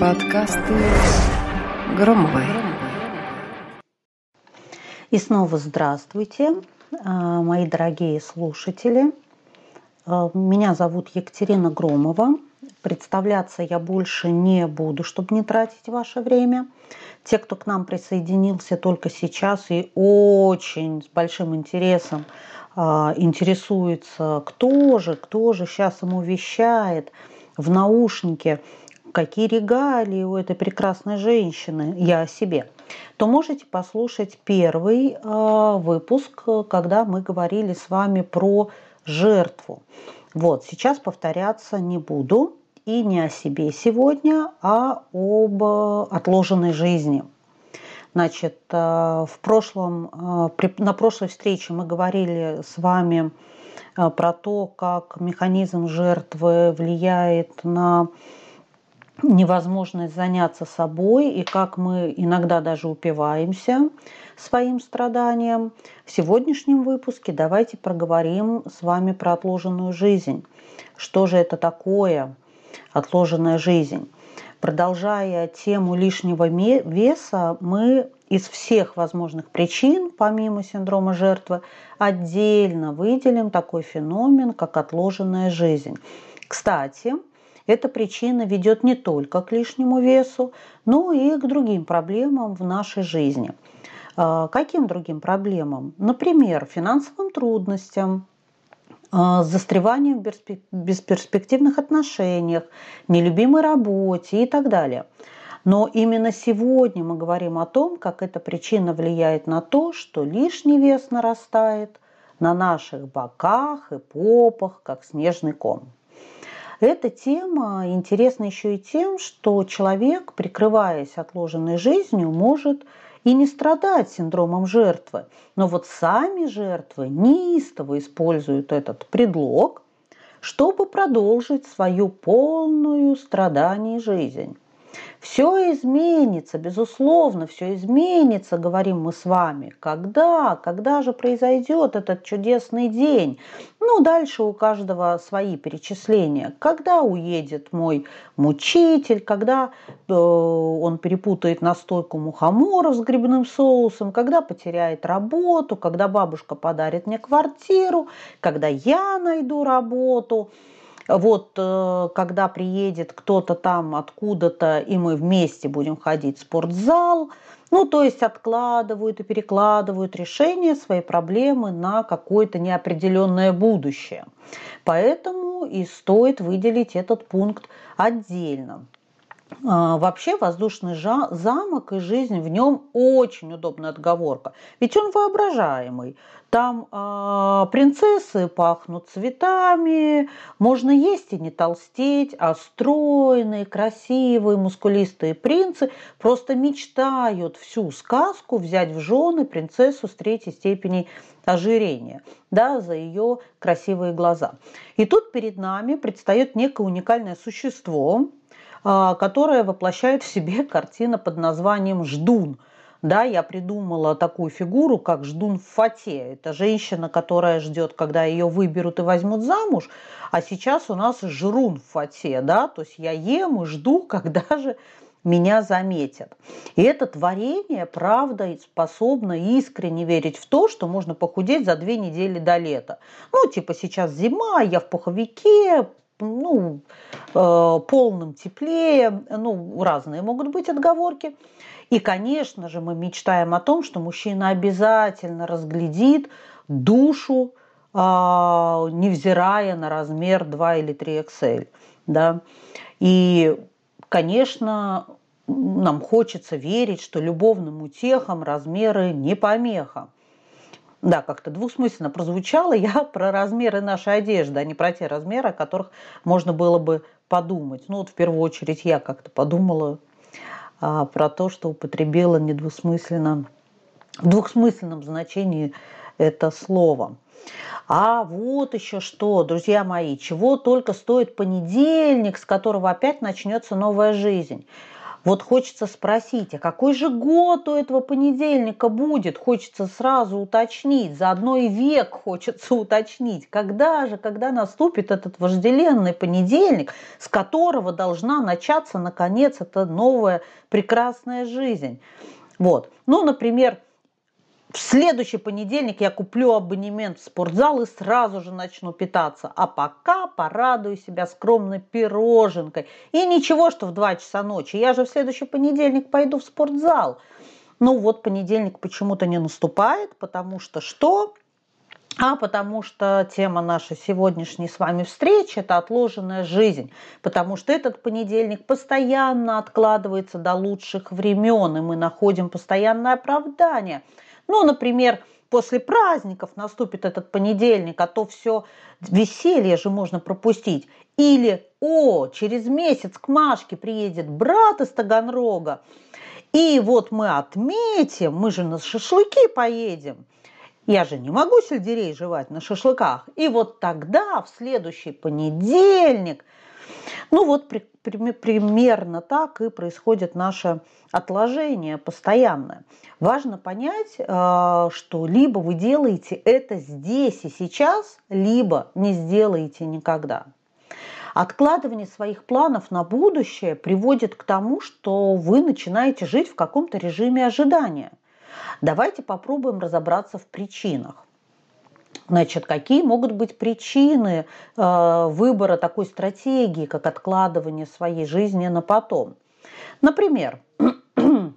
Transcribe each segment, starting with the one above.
Подкасты Громовой. И снова здравствуйте, а, мои дорогие слушатели. А, меня зовут Екатерина Громова. Представляться я больше не буду, чтобы не тратить ваше время. Те, кто к нам присоединился только сейчас и очень с большим интересом а, интересуется, кто же, кто же сейчас ему вещает в наушнике, какие регалии у этой прекрасной женщины, я о себе, то можете послушать первый а, выпуск, когда мы говорили с вами про жертву. Вот, сейчас повторяться не буду и не о себе сегодня, а об отложенной жизни – Значит, э, в прошлом, э, на прошлой встрече мы говорили с вами э, про то, как механизм жертвы влияет на невозможность заняться собой и как мы иногда даже упиваемся своим страданием. В сегодняшнем выпуске давайте проговорим с вами про отложенную жизнь. Что же это такое отложенная жизнь? Продолжая тему лишнего веса, мы из всех возможных причин, помимо синдрома жертвы, отдельно выделим такой феномен, как отложенная жизнь. Кстати, эта причина ведет не только к лишнему весу, но и к другим проблемам в нашей жизни. А, каким другим проблемам? Например, финансовым трудностям, а, застреванием в бесперспективных отношениях, нелюбимой работе и так далее. Но именно сегодня мы говорим о том, как эта причина влияет на то, что лишний вес нарастает на наших боках и попах, как снежный ком. Эта тема интересна еще и тем, что человек, прикрываясь отложенной жизнью, может и не страдать синдромом жертвы. Но вот сами жертвы неистово используют этот предлог, чтобы продолжить свою полную страданий жизнь. Все изменится, безусловно, все изменится, говорим мы с вами. Когда? Когда же произойдет этот чудесный день? Ну, дальше у каждого свои перечисления. Когда уедет мой мучитель, когда э, он перепутает настойку мухоморов с грибным соусом, когда потеряет работу, когда бабушка подарит мне квартиру, когда я найду работу – вот э, когда приедет кто-то там откуда-то, и мы вместе будем ходить в спортзал, ну, то есть откладывают и перекладывают решение своей проблемы на какое-то неопределенное будущее. Поэтому и стоит выделить этот пункт отдельно. А, вообще воздушный замок и жизнь в нем очень удобная отговорка. Ведь он воображаемый. Там э, принцессы пахнут цветами, можно есть и не толстеть, а стройные, красивые, мускулистые принцы просто мечтают всю сказку взять в жены принцессу с третьей степени ожирения, да, за ее красивые глаза. И тут перед нами предстает некое уникальное существо, которая воплощает в себе картина под названием «Ждун». Да, я придумала такую фигуру, как ждун в фате. Это женщина, которая ждет, когда ее выберут и возьмут замуж, а сейчас у нас жрун в фате, да, то есть я ем и жду, когда же меня заметят. И это творение, правда, способно искренне верить в то, что можно похудеть за две недели до лета. Ну, типа сейчас зима, я в пуховике, ну, э, полном тепле, ну, разные могут быть отговорки. И, конечно же, мы мечтаем о том, что мужчина обязательно разглядит душу, э, невзирая на размер 2 или 3 XL. Да? И, конечно, нам хочется верить, что любовным утехам размеры не помеха. Да, как-то двусмысленно прозвучало. Я про размеры нашей одежды, а не про те размеры, о которых можно было бы подумать. Ну вот в первую очередь я как-то подумала а, про то, что употребила недвусмысленно, в двухсмысленном значении это слово. А вот еще что, друзья мои, чего только стоит понедельник, с которого опять начнется новая жизнь. Вот хочется спросить, а какой же год у этого понедельника будет? Хочется сразу уточнить, заодно и век хочется уточнить. Когда же, когда наступит этот вожделенный понедельник, с которого должна начаться, наконец, эта новая прекрасная жизнь? Вот. Ну, например, в следующий понедельник я куплю абонемент в спортзал и сразу же начну питаться. А пока порадую себя скромной пироженкой. И ничего, что в 2 часа ночи. Я же в следующий понедельник пойду в спортзал. Ну вот понедельник почему-то не наступает, потому что что? А потому что тема нашей сегодняшней с вами встречи – это отложенная жизнь. Потому что этот понедельник постоянно откладывается до лучших времен, и мы находим постоянное оправдание – ну, например, после праздников наступит этот понедельник, а то все веселье же можно пропустить. Или, о, через месяц к Машке приедет брат из Таганрога, и вот мы отметим, мы же на шашлыки поедем. Я же не могу сельдерей жевать на шашлыках. И вот тогда, в следующий понедельник, ну вот при, при, примерно так и происходит наше отложение постоянное. Важно понять, э, что либо вы делаете это здесь и сейчас, либо не сделаете никогда. Откладывание своих планов на будущее приводит к тому, что вы начинаете жить в каком-то режиме ожидания. Давайте попробуем разобраться в причинах. Значит, какие могут быть причины э, выбора такой стратегии, как откладывание своей жизни на потом? Например,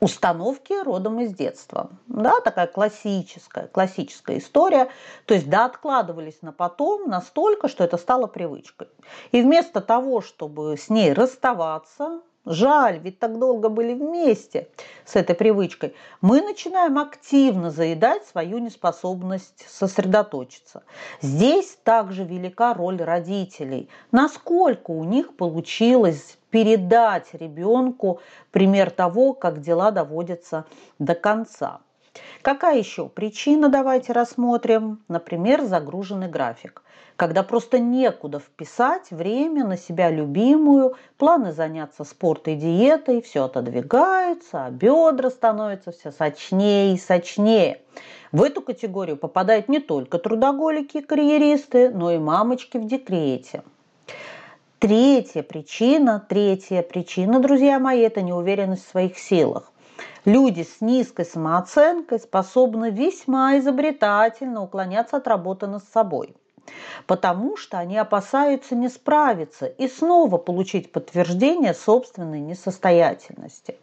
установки родом из детства. Да, такая классическая, классическая история. То есть, да, откладывались на потом настолько, что это стало привычкой. И вместо того, чтобы с ней расставаться, Жаль, ведь так долго были вместе с этой привычкой. Мы начинаем активно заедать свою неспособность сосредоточиться. Здесь также велика роль родителей. Насколько у них получилось передать ребенку пример того, как дела доводятся до конца. Какая еще причина, давайте рассмотрим. Например, загруженный график когда просто некуда вписать время на себя любимую, планы заняться спортом и диетой, все отодвигаются, а бедра становятся все сочнее и сочнее. В эту категорию попадают не только трудоголики и карьеристы, но и мамочки в декрете. Третья причина, третья причина, друзья мои, это неуверенность в своих силах. Люди с низкой самооценкой способны весьма изобретательно уклоняться от работы над собой – потому что они опасаются не справиться и снова получить подтверждение собственной несостоятельности.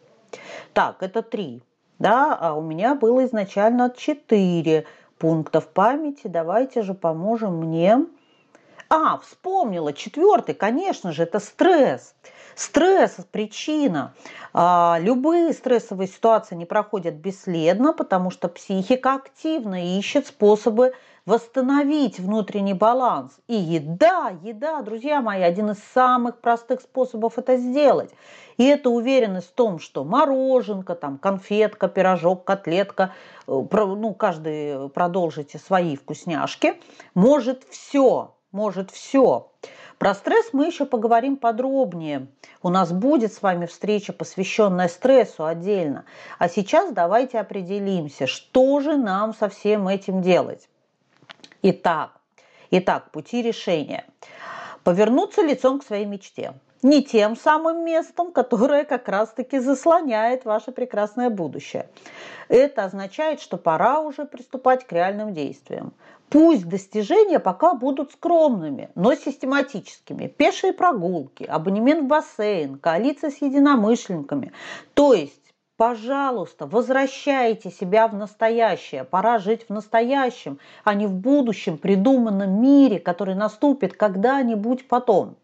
Так, это три. Да, а у меня было изначально четыре пункта в памяти. Давайте же поможем мне. А, вспомнила, четвертый, конечно же, это стресс. Стресс – причина. А, любые стрессовые ситуации не проходят бесследно, потому что психика активно ищет способы восстановить внутренний баланс. И еда, еда, друзья мои, один из самых простых способов это сделать. И это уверенность в том, что мороженка, там, конфетка, пирожок, котлетка, э, ну, каждый продолжите свои вкусняшки, может все, может все. Про стресс мы еще поговорим подробнее. У нас будет с вами встреча, посвященная стрессу отдельно. А сейчас давайте определимся, что же нам со всем этим делать. Итак, итак, пути решения. Повернуться лицом к своей мечте. Не тем самым местом, которое как раз-таки заслоняет ваше прекрасное будущее. Это означает, что пора уже приступать к реальным действиям. Пусть достижения пока будут скромными, но систематическими. Пешие прогулки, абонемент в бассейн, коалиция с единомышленниками. То есть Пожалуйста, возвращайте себя в настоящее. Пора жить в настоящем, а не в будущем придуманном мире, который наступит когда-нибудь потом.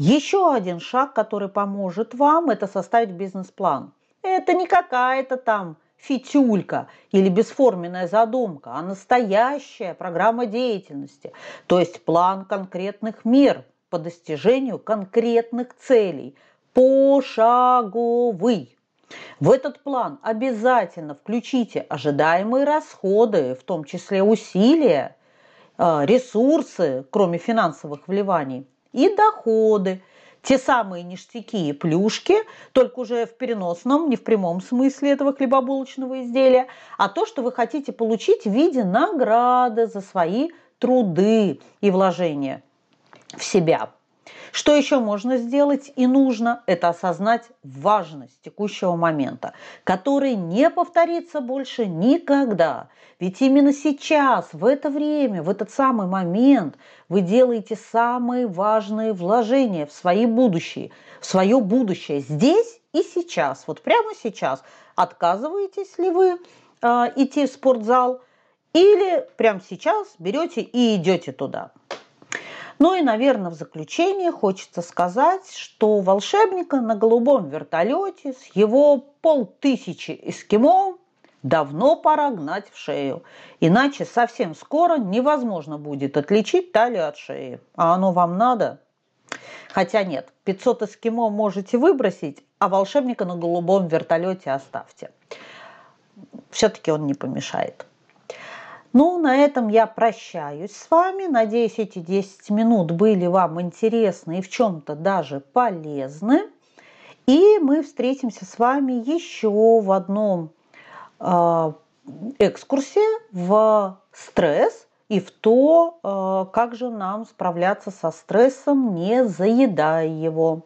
Еще один шаг, который поможет вам, это составить бизнес-план. Это не какая-то там фитюлька или бесформенная задумка, а настоящая программа деятельности, то есть план конкретных мер по достижению конкретных целей, пошаговый. В этот план обязательно включите ожидаемые расходы, в том числе усилия, э, ресурсы, кроме финансовых вливаний, и доходы, те самые ништяки и плюшки, только уже в переносном, не в прямом смысле этого хлебобулочного изделия, а то, что вы хотите получить в виде награды за свои труды и вложения в себя. Что еще можно сделать и нужно, это осознать важность текущего момента, который не повторится больше никогда. Ведь именно сейчас, в это время, в этот самый момент вы делаете самые важные вложения в свои будущие, в свое будущее здесь и сейчас, вот прямо сейчас. Отказываетесь ли вы э, идти в спортзал или прямо сейчас берете и идете туда? Ну и, наверное, в заключение хочется сказать, что волшебника на голубом вертолете с его полтысячи эскимо давно пора гнать в шею. Иначе совсем скоро невозможно будет отличить талию от шеи. А оно вам надо? Хотя нет, 500 эскимо можете выбросить, а волшебника на голубом вертолете оставьте. Все-таки он не помешает. Ну, на этом я прощаюсь с вами. Надеюсь, эти 10 минут были вам интересны и в чем-то даже полезны. И мы встретимся с вами еще в одном э, экскурсе в стресс и в то, э, как же нам справляться со стрессом, не заедая его.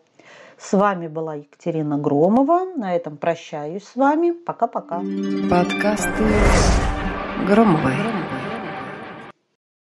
С вами была Екатерина Громова. На этом прощаюсь с вами. Пока-пока. Подкасты Громовой.